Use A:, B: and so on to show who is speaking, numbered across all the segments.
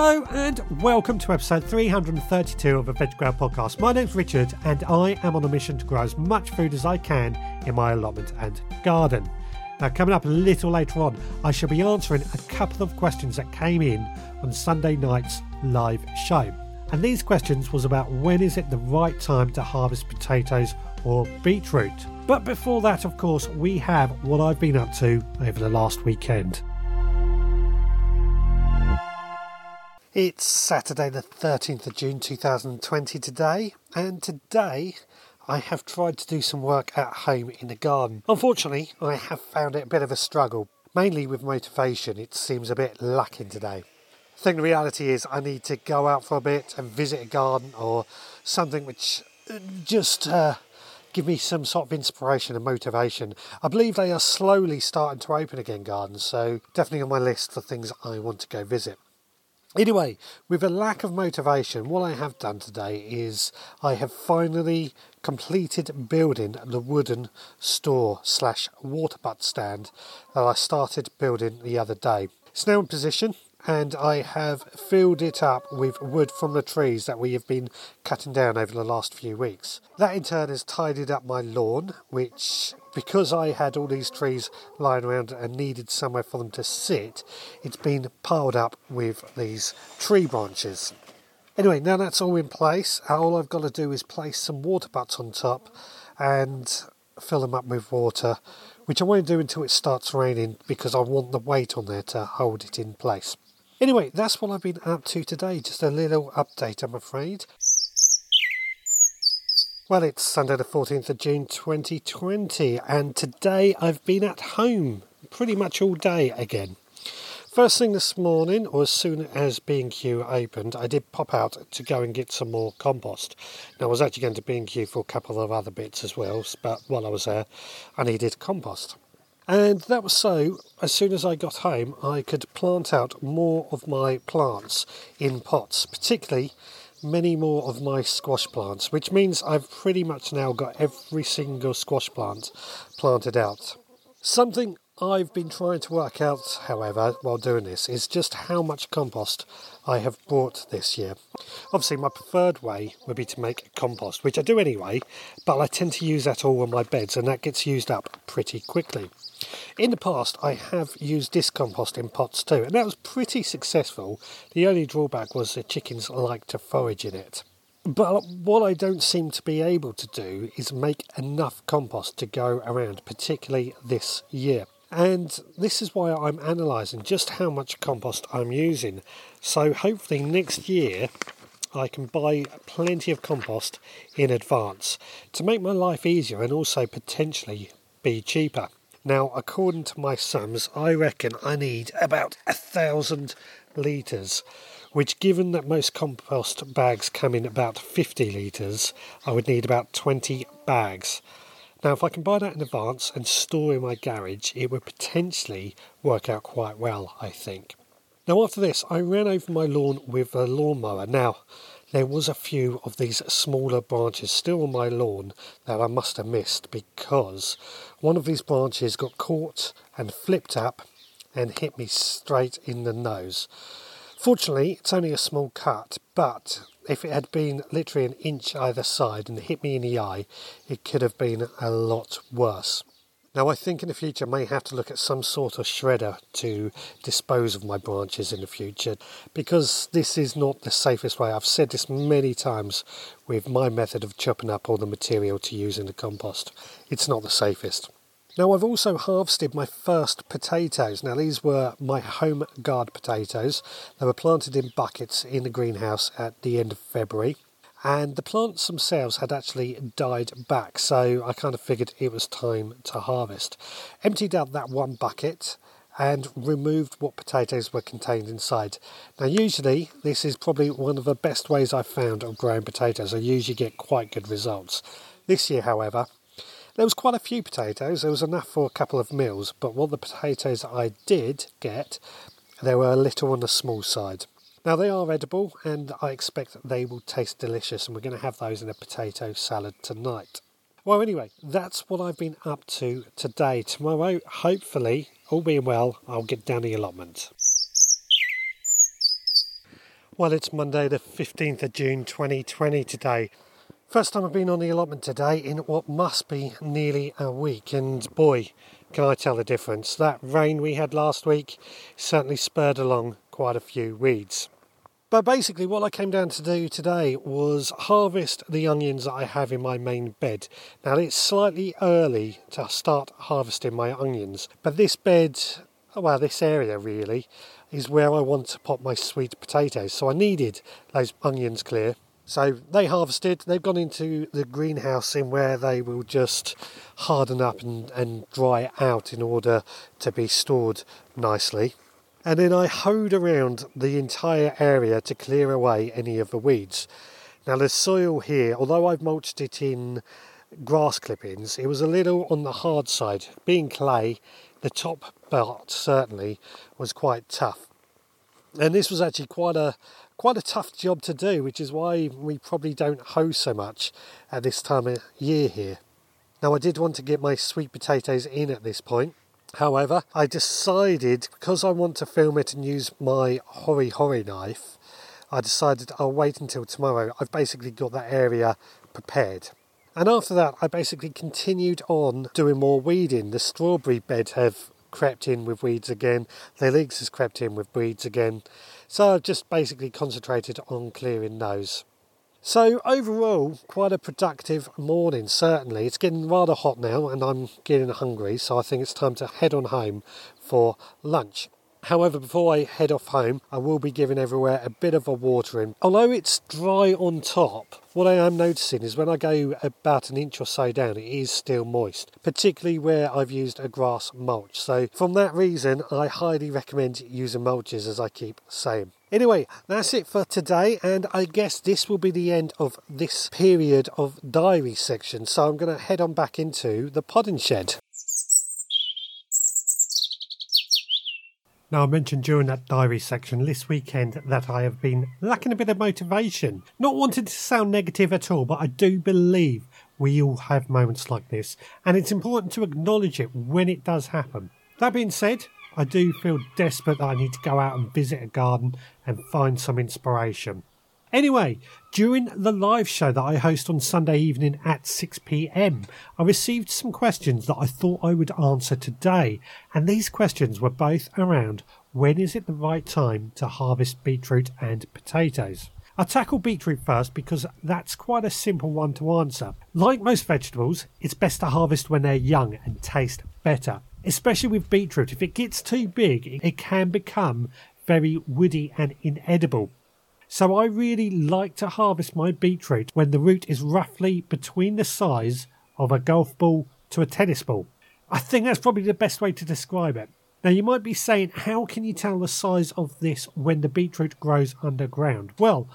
A: Hello and welcome to episode 332 of the Veg Grower Podcast. My name's Richard and I am on a mission to grow as much food as I can in my allotment and garden. Now, coming up a little later on, I shall be answering a couple of questions that came in on Sunday night's live show. And these questions was about when is it the right time to harvest potatoes or beetroot. But before that, of course, we have what I've been up to over the last weekend. It's Saturday, the 13th of June 2020 today, and today I have tried to do some work at home in the garden. Unfortunately, I have found it a bit of a struggle, mainly with motivation. It seems a bit lacking today. I think the reality is I need to go out for a bit and visit a garden or something which uh, just uh, give me some sort of inspiration and motivation. I believe they are slowly starting to open again, gardens, so definitely on my list for things I want to go visit. Anyway, with a lack of motivation, what I have done today is I have finally completed building the wooden store slash water butt stand that I started building the other day. It's now in position and I have filled it up with wood from the trees that we have been cutting down over the last few weeks. That in turn has tidied up my lawn, which, because I had all these trees lying around and needed somewhere for them to sit, it's been piled up with these tree branches. Anyway, now that's all in place, all I've got to do is place some water butts on top and fill them up with water, which I won't do until it starts raining because I want the weight on there to hold it in place. Anyway, that's what I've been up to today. Just a little update, I'm afraid. Well, it's Sunday, the 14th of June 2020, and today I've been at home pretty much all day again. First thing this morning, or as soon as B&Q opened, I did pop out to go and get some more compost. Now, I was actually going to B&Q for a couple of other bits as well, but while I was there, I needed compost. And that was so, as soon as I got home, I could plant out more of my plants in pots, particularly many more of my squash plants, which means I've pretty much now got every single squash plant planted out. Something I've been trying to work out, however, while doing this, is just how much compost I have bought this year. Obviously, my preferred way would be to make compost, which I do anyway, but I tend to use that all on my beds, and that gets used up pretty quickly. In the past, I have used disc compost in pots too, and that was pretty successful. The only drawback was the chickens like to forage in it. But what I don't seem to be able to do is make enough compost to go around, particularly this year. And this is why I'm analysing just how much compost I'm using. So hopefully next year I can buy plenty of compost in advance to make my life easier and also potentially be cheaper. Now, according to my sums, I reckon I need about a thousand litres, which, given that most compost bags come in about 50 litres, I would need about 20 bags. Now, if I can buy that in advance and store in my garage, it would potentially work out quite well, I think. Now, after this, I ran over my lawn with a lawnmower. Now, there was a few of these smaller branches still on my lawn that I must have missed because one of these branches got caught and flipped up and hit me straight in the nose. Fortunately, it's only a small cut, but if it had been literally an inch either side and hit me in the eye, it could have been a lot worse. Now, I think in the future I may have to look at some sort of shredder to dispose of my branches in the future because this is not the safest way. I've said this many times with my method of chopping up all the material to use in the compost. It's not the safest. Now, I've also harvested my first potatoes. Now, these were my home guard potatoes. They were planted in buckets in the greenhouse at the end of February and the plants themselves had actually died back, so I kind of figured it was time to harvest. Emptied out that one bucket and removed what potatoes were contained inside. Now, usually, this is probably one of the best ways I've found of growing potatoes. I usually get quite good results. This year, however, there was quite a few potatoes. There was enough for a couple of meals, but what the potatoes I did get, they were a little on the small side. Now they are edible and I expect they will taste delicious and we're going to have those in a potato salad tonight. Well, anyway, that's what I've been up to today. Tomorrow, hopefully, all being well, I'll get down the allotment. Well, it's Monday, the 15th of June 2020 today. First time I've been on the allotment today in what must be nearly a week, and boy, can I tell the difference. That rain we had last week certainly spurred along quite a few weeds. But basically, what I came down to do today was harvest the onions that I have in my main bed. Now, it's slightly early to start harvesting my onions, but this bed, well, this area really, is where I want to pop my sweet potatoes. So I needed those onions clear. So they harvested, they've gone into the greenhouse in where they will just harden up and, and dry out in order to be stored nicely. And then I hoed around the entire area to clear away any of the weeds. Now the soil here, although I've mulched it in grass clippings, it was a little on the hard side. Being clay, the top part certainly was quite tough. And this was actually quite a quite a tough job to do, which is why we probably don't hoe so much at this time of year here. Now I did want to get my sweet potatoes in at this point. However, I decided because I want to film it and use my hori hori knife, I decided I'll wait until tomorrow. I've basically got that area prepared. And after that, I basically continued on doing more weeding. The strawberry bed have crept in with weeds again. The leeks has crept in with weeds again. So I've just basically concentrated on clearing those. So overall, quite a productive morning. Certainly, it's getting rather hot now, and I'm getting hungry. So I think it's time to head on home for lunch. However, before I head off home, I will be giving everywhere a bit of a watering. Although it's dry on top, what I am noticing is when I go about an inch or so down, it is still moist, particularly where I've used a grass mulch. So, from that reason, I highly recommend using mulches as I keep saying. Anyway, that's it for today, and I guess this will be the end of this period of diary section. So, I'm going to head on back into the podding shed. Now, I mentioned during that diary section this weekend that I have been lacking a bit of motivation. Not wanting to sound negative at all, but I do believe we all have moments like this, and it's important to acknowledge it when it does happen. That being said, I do feel desperate that I need to go out and visit a garden and find some inspiration. Anyway, during the live show that I host on Sunday evening at 6 pm, I received some questions that I thought I would answer today, and these questions were both around when is it the right time to harvest beetroot and potatoes. I'll tackle beetroot first because that's quite a simple one to answer. Like most vegetables, it's best to harvest when they're young and taste better. Especially with beetroot, if it gets too big, it can become very woody and inedible. So I really like to harvest my beetroot when the root is roughly between the size of a golf ball to a tennis ball. I think that's probably the best way to describe it. Now you might be saying, how can you tell the size of this when the beetroot grows underground? Well,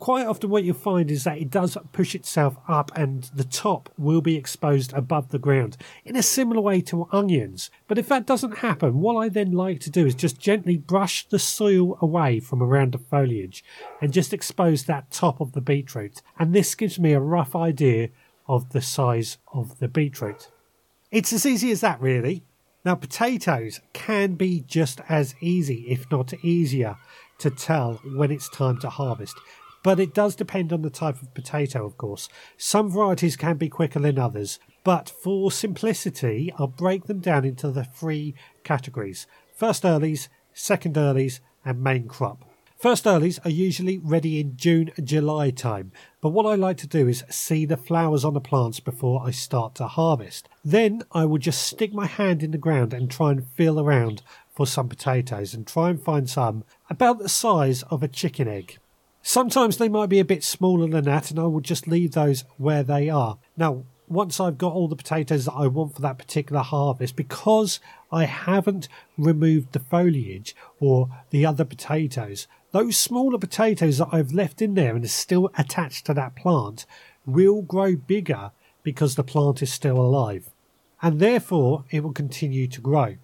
A: quite often what you'll find is that it does push itself up and the top will be exposed above the ground in a similar way to onions. But if that doesn't happen, what I then like to do is just gently brush the soil away from around the foliage and just expose that top of the beetroot. And this gives me a rough idea of the size of the beetroot. It's as easy as that, really. Now, potatoes can be just as easy, if not easier, to tell when it's time to harvest but it does depend on the type of potato, of course. Some varieties can be quicker than others, but for simplicity, I'll break them down into the three categories first earlies, second earlies, and main crop. First earlies are usually ready in June and July time, but what I like to do is see the flowers on the plants before I start to harvest. Then I will just stick my hand in the ground and try and feel around for some potatoes and try and find some about the size of a chicken egg. Sometimes they might be a bit smaller than that, and I will just leave those where they are. Now, once I've got all the potatoes that I want for that particular harvest, because I haven't removed the foliage or the other potatoes, those smaller potatoes that I've left in there and are still attached to that plant will grow bigger because the plant is still alive. And therefore, it will continue to grow.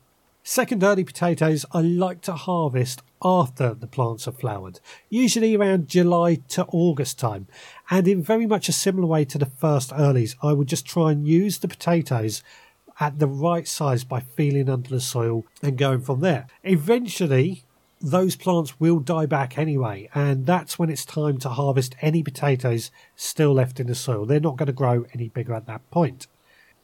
A: Second early potatoes I like to harvest after the plants have flowered, usually around July to August time. And in very much a similar way to the first earlies, I would just try and use the potatoes at the right size by feeling under the soil and going from there. Eventually, those plants will die back anyway, and that's when it's time to harvest any potatoes still left in the soil. They're not going to grow any bigger at that point.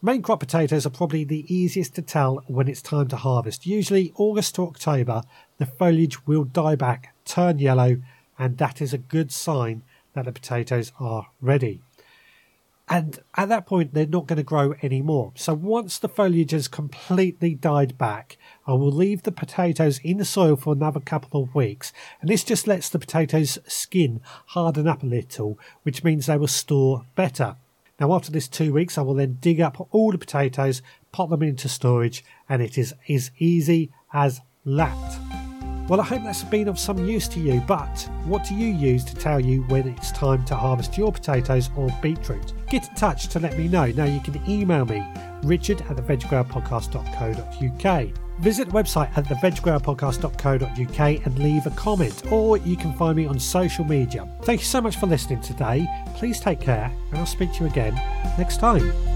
A: Main crop potatoes are probably the easiest to tell when it's time to harvest. Usually, August to October, the foliage will die back, turn yellow, and that is a good sign that the potatoes are ready. And at that point, they're not going to grow anymore. So once the foliage has completely died back, I will leave the potatoes in the soil for another couple of weeks. And this just lets the potatoes' skin harden up a little, which means they will store better. Now, after this two weeks, I will then dig up all the potatoes, pop them into storage, and it is as easy as that. Well, I hope that's been of some use to you, but what do you use to tell you when it's time to harvest your potatoes or beetroot? Get in touch to let me know. Now, you can email me, richard at theveggrowerpodcast.co.uk. Visit the website at theveggrowerpodcast.co.uk and leave a comment, or you can find me on social media. Thank you so much for listening today. Please take care, and I'll speak to you again next time.